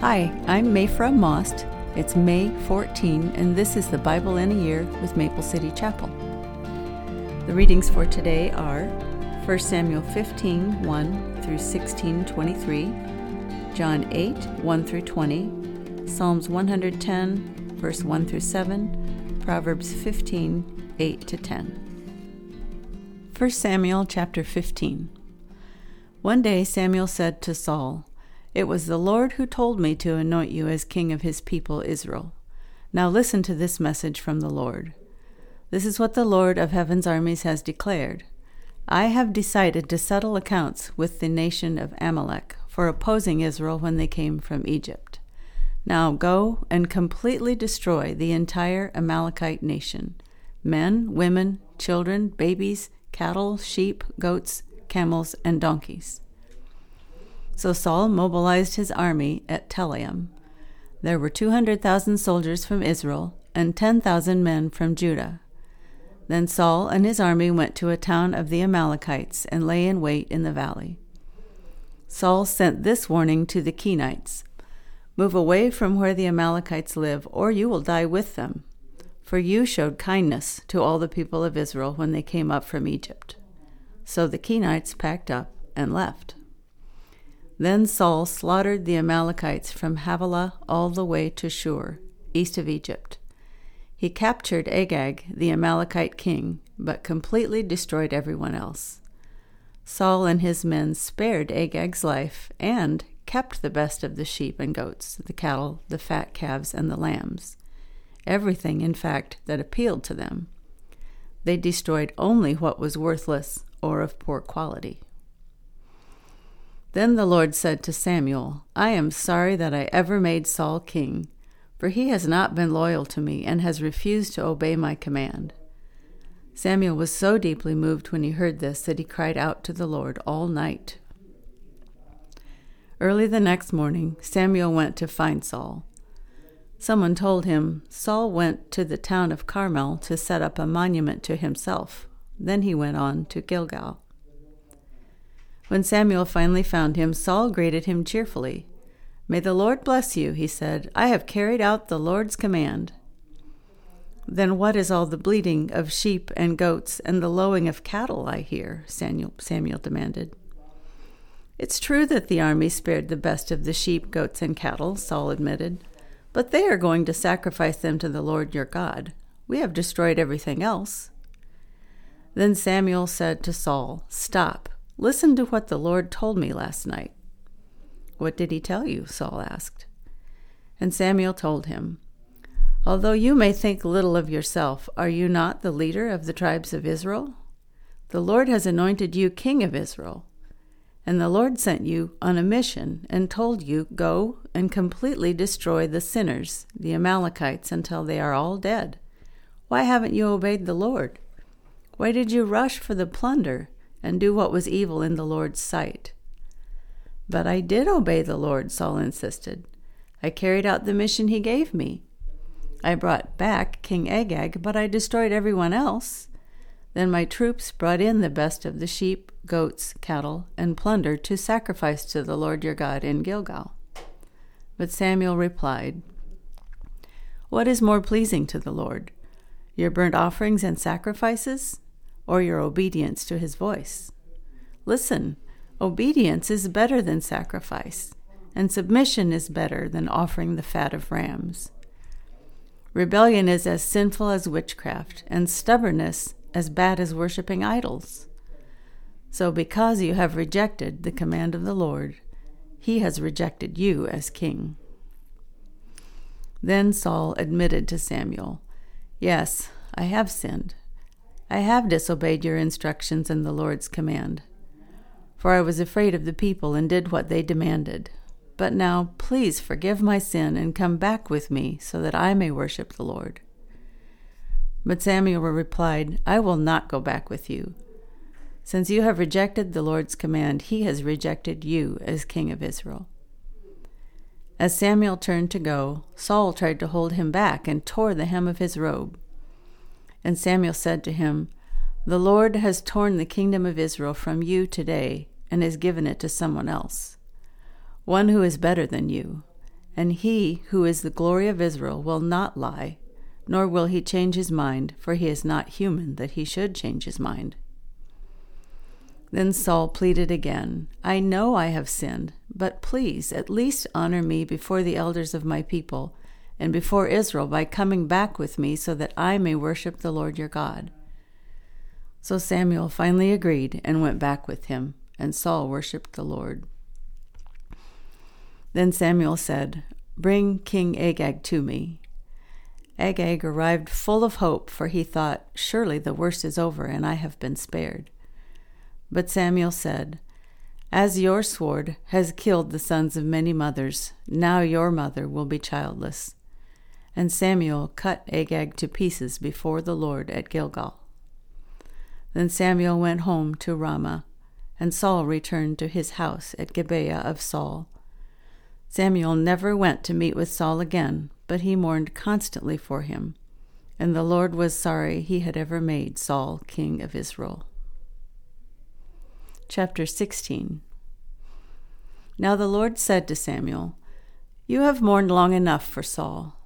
Hi, I'm Mafra Maust. It's May 14, and this is the Bible in a Year with Maple City Chapel. The readings for today are 1 Samuel 15 1 through 16 23, John 8 1 through 20, Psalms 110, verse 1 through 7, Proverbs 15 8 to 10. 1 Samuel chapter 15. One day Samuel said to Saul, it was the Lord who told me to anoint you as king of his people Israel. Now listen to this message from the Lord. This is what the Lord of heaven's armies has declared. I have decided to settle accounts with the nation of Amalek for opposing Israel when they came from Egypt. Now go and completely destroy the entire Amalekite nation men, women, children, babies, cattle, sheep, goats, camels, and donkeys. So Saul mobilized his army at Telaim. There were 200,000 soldiers from Israel and 10,000 men from Judah. Then Saul and his army went to a town of the Amalekites and lay in wait in the valley. Saul sent this warning to the Kenites Move away from where the Amalekites live, or you will die with them. For you showed kindness to all the people of Israel when they came up from Egypt. So the Kenites packed up and left. Then Saul slaughtered the Amalekites from Havilah all the way to Shur, east of Egypt. He captured Agag, the Amalekite king, but completely destroyed everyone else. Saul and his men spared Agag's life and kept the best of the sheep and goats, the cattle, the fat calves, and the lambs. Everything, in fact, that appealed to them. They destroyed only what was worthless or of poor quality. Then the Lord said to Samuel, I am sorry that I ever made Saul king, for he has not been loyal to me and has refused to obey my command. Samuel was so deeply moved when he heard this that he cried out to the Lord all night. Early the next morning, Samuel went to find Saul. Someone told him Saul went to the town of Carmel to set up a monument to himself. Then he went on to Gilgal. When Samuel finally found him, Saul greeted him cheerfully. May the Lord bless you, he said. I have carried out the Lord's command. Then what is all the bleating of sheep and goats and the lowing of cattle I hear? Samuel, Samuel demanded. It's true that the army spared the best of the sheep, goats, and cattle, Saul admitted, but they are going to sacrifice them to the Lord your God. We have destroyed everything else. Then Samuel said to Saul, Stop. Listen to what the Lord told me last night. What did he tell you? Saul asked. And Samuel told him, Although you may think little of yourself, are you not the leader of the tribes of Israel? The Lord has anointed you king of Israel. And the Lord sent you on a mission and told you, Go and completely destroy the sinners, the Amalekites, until they are all dead. Why haven't you obeyed the Lord? Why did you rush for the plunder and do what was evil in the Lord's sight. But I did obey the Lord, Saul insisted. I carried out the mission he gave me. I brought back King Agag, but I destroyed everyone else. Then my troops brought in the best of the sheep, goats, cattle, and plunder to sacrifice to the Lord your God in Gilgal. But Samuel replied, What is more pleasing to the Lord, your burnt offerings and sacrifices, or your obedience to his voice. Listen, obedience is better than sacrifice, and submission is better than offering the fat of rams. Rebellion is as sinful as witchcraft, and stubbornness as bad as worshipping idols. So, because you have rejected the command of the Lord, he has rejected you as king. Then Saul admitted to Samuel, Yes, I have sinned. I have disobeyed your instructions and the Lord's command. For I was afraid of the people and did what they demanded. But now, please forgive my sin and come back with me so that I may worship the Lord. But Samuel replied, I will not go back with you. Since you have rejected the Lord's command, he has rejected you as king of Israel. As Samuel turned to go, Saul tried to hold him back and tore the hem of his robe. And Samuel said to him, The Lord has torn the kingdom of Israel from you today and has given it to someone else, one who is better than you, and he who is the glory of Israel will not lie, nor will he change his mind, for he is not human that he should change his mind. Then Saul pleaded again, I know I have sinned, but please at least honor me before the elders of my people and before Israel by coming back with me so that I may worship the Lord your God. So Samuel finally agreed and went back with him, and Saul worshiped the Lord. Then Samuel said, Bring King Agag to me. Agag arrived full of hope, for he thought, Surely the worst is over, and I have been spared. But Samuel said, As your sword has killed the sons of many mothers, now your mother will be childless. And Samuel cut Agag to pieces before the Lord at Gilgal. Then Samuel went home to Ramah, and Saul returned to his house at Gibeah of Saul. Samuel never went to meet with Saul again, but he mourned constantly for him, and the Lord was sorry he had ever made Saul king of Israel. Chapter 16 Now the Lord said to Samuel, You have mourned long enough for Saul.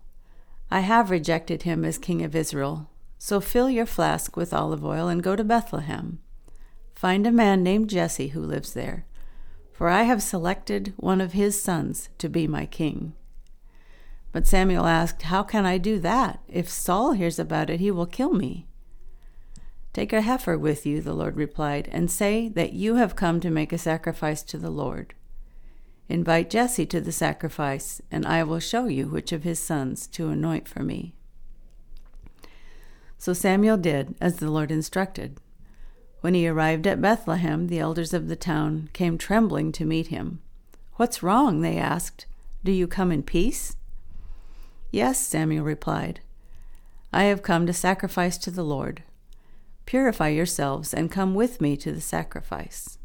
I have rejected him as king of Israel, so fill your flask with olive oil and go to Bethlehem. Find a man named Jesse who lives there, for I have selected one of his sons to be my king. But Samuel asked, How can I do that? If Saul hears about it, he will kill me. Take a heifer with you, the Lord replied, and say that you have come to make a sacrifice to the Lord. Invite Jesse to the sacrifice, and I will show you which of his sons to anoint for me. So Samuel did as the Lord instructed. When he arrived at Bethlehem, the elders of the town came trembling to meet him. What's wrong? they asked. Do you come in peace? Yes, Samuel replied. I have come to sacrifice to the Lord. Purify yourselves and come with me to the sacrifice.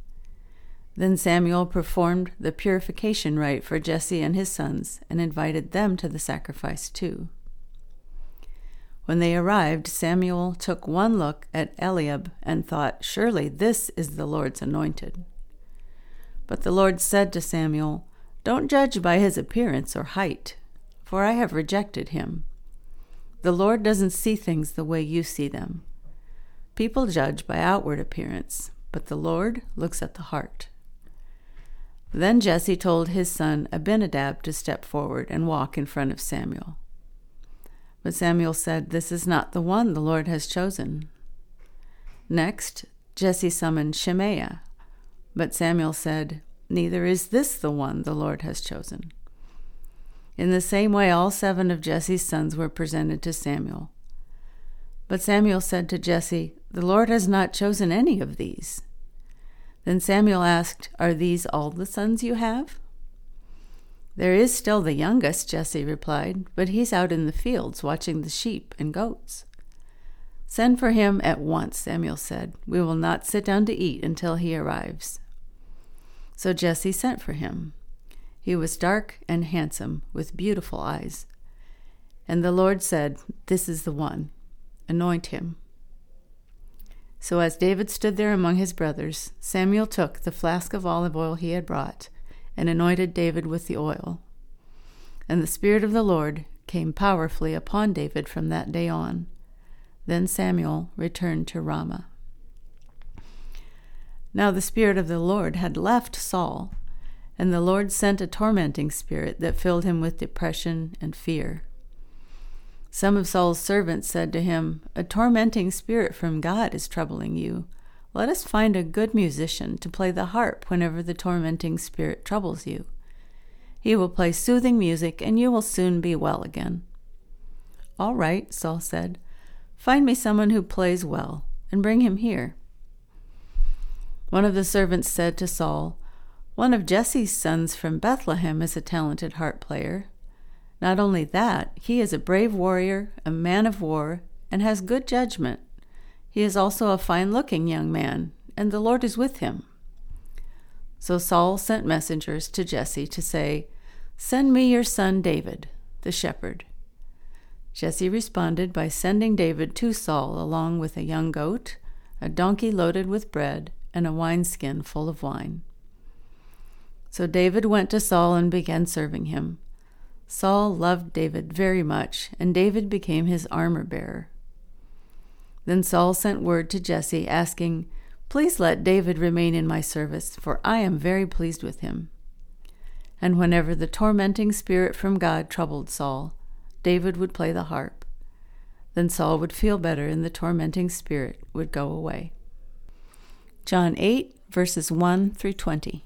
Then Samuel performed the purification rite for Jesse and his sons and invited them to the sacrifice too. When they arrived, Samuel took one look at Eliab and thought, Surely this is the Lord's anointed. But the Lord said to Samuel, Don't judge by his appearance or height, for I have rejected him. The Lord doesn't see things the way you see them. People judge by outward appearance, but the Lord looks at the heart. Then Jesse told his son Abinadab to step forward and walk in front of Samuel. But Samuel said, This is not the one the Lord has chosen. Next, Jesse summoned Shimea. But Samuel said, Neither is this the one the Lord has chosen. In the same way, all seven of Jesse's sons were presented to Samuel. But Samuel said to Jesse, The Lord has not chosen any of these. Then Samuel asked, Are these all the sons you have? There is still the youngest, Jesse replied, but he's out in the fields watching the sheep and goats. Send for him at once, Samuel said. We will not sit down to eat until he arrives. So Jesse sent for him. He was dark and handsome, with beautiful eyes. And the Lord said, This is the one. Anoint him. So as David stood there among his brothers, Samuel took the flask of olive oil he had brought and anointed David with the oil. And the Spirit of the Lord came powerfully upon David from that day on. Then Samuel returned to Ramah. Now the Spirit of the Lord had left Saul, and the Lord sent a tormenting spirit that filled him with depression and fear. Some of Saul's servants said to him, A tormenting spirit from God is troubling you. Let us find a good musician to play the harp whenever the tormenting spirit troubles you. He will play soothing music, and you will soon be well again. All right, Saul said. Find me someone who plays well, and bring him here. One of the servants said to Saul, One of Jesse's sons from Bethlehem is a talented harp player. Not only that, he is a brave warrior, a man of war, and has good judgment. He is also a fine looking young man, and the Lord is with him. So Saul sent messengers to Jesse to say, Send me your son David, the shepherd. Jesse responded by sending David to Saul along with a young goat, a donkey loaded with bread, and a wineskin full of wine. So David went to Saul and began serving him. Saul loved David very much, and David became his armor bearer. Then Saul sent word to Jesse, asking, Please let David remain in my service, for I am very pleased with him. And whenever the tormenting spirit from God troubled Saul, David would play the harp. Then Saul would feel better, and the tormenting spirit would go away. John 8, verses 1 through 20.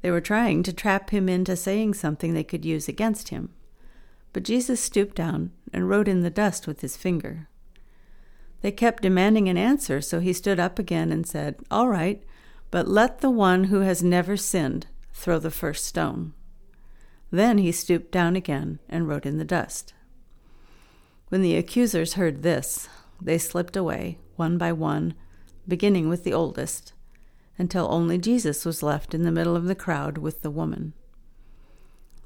They were trying to trap him into saying something they could use against him. But Jesus stooped down and wrote in the dust with his finger. They kept demanding an answer, so he stood up again and said, All right, but let the one who has never sinned throw the first stone. Then he stooped down again and wrote in the dust. When the accusers heard this, they slipped away, one by one, beginning with the oldest until only Jesus was left in the middle of the crowd with the woman.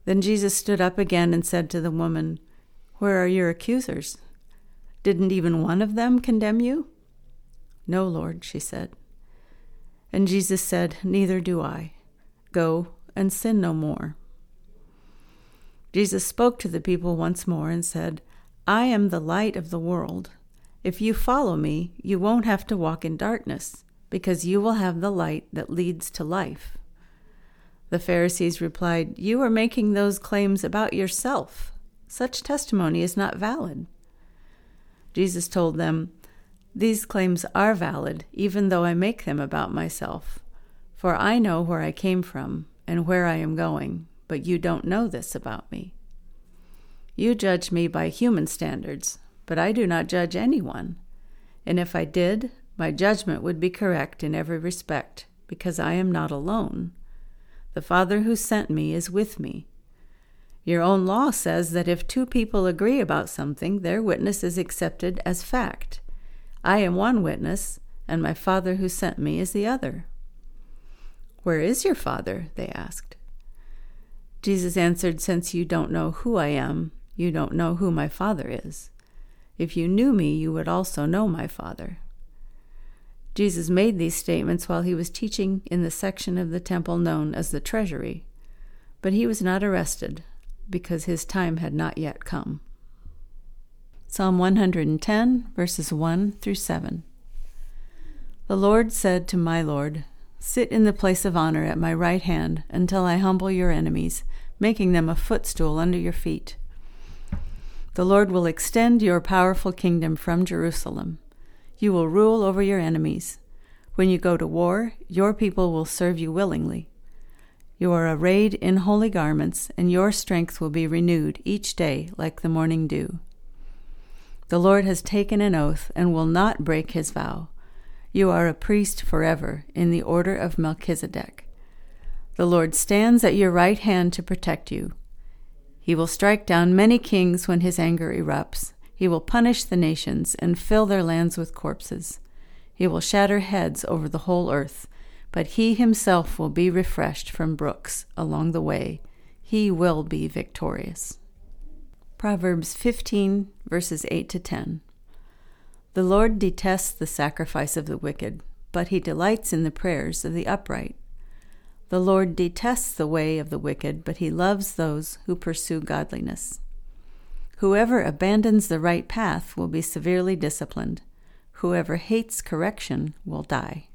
Then Jesus stood up again and said to the woman, Where are your accusers? Didn't even one of them condemn you? No, Lord, she said. And Jesus said, Neither do I. Go and sin no more. Jesus spoke to the people once more and said, I am the light of the world. If you follow me, you won't have to walk in darkness because you will have the light that leads to life. The Pharisees replied, You are making those claims about yourself. Such testimony is not valid. Jesus told them, These claims are valid, even though I make them about myself. For I know where I came from and where I am going, but you don't know this about me. You judge me by human standards, but I do not judge anyone. And if I did, my judgment would be correct in every respect, because I am not alone. The Father who sent me is with me. Your own law says that if two people agree about something, their witness is accepted as fact. I am one witness, and my Father who sent me is the other. Where is your Father? they asked. Jesus answered, Since you don't know who I am, you don't know who my Father is. If you knew me, you would also know my Father. Jesus made these statements while he was teaching in the section of the temple known as the treasury, but he was not arrested because his time had not yet come. Psalm 110, verses 1 through 7. The Lord said to my Lord, Sit in the place of honor at my right hand until I humble your enemies, making them a footstool under your feet. The Lord will extend your powerful kingdom from Jerusalem. You will rule over your enemies. When you go to war, your people will serve you willingly. You are arrayed in holy garments, and your strength will be renewed each day like the morning dew. The Lord has taken an oath and will not break his vow. You are a priest forever in the order of Melchizedek. The Lord stands at your right hand to protect you. He will strike down many kings when his anger erupts. He will punish the nations and fill their lands with corpses. He will shatter heads over the whole earth, but he himself will be refreshed from brooks along the way. He will be victorious. Proverbs 15, verses 8 to 10. The Lord detests the sacrifice of the wicked, but he delights in the prayers of the upright. The Lord detests the way of the wicked, but he loves those who pursue godliness. Whoever abandons the right path will be severely disciplined. Whoever hates correction will die.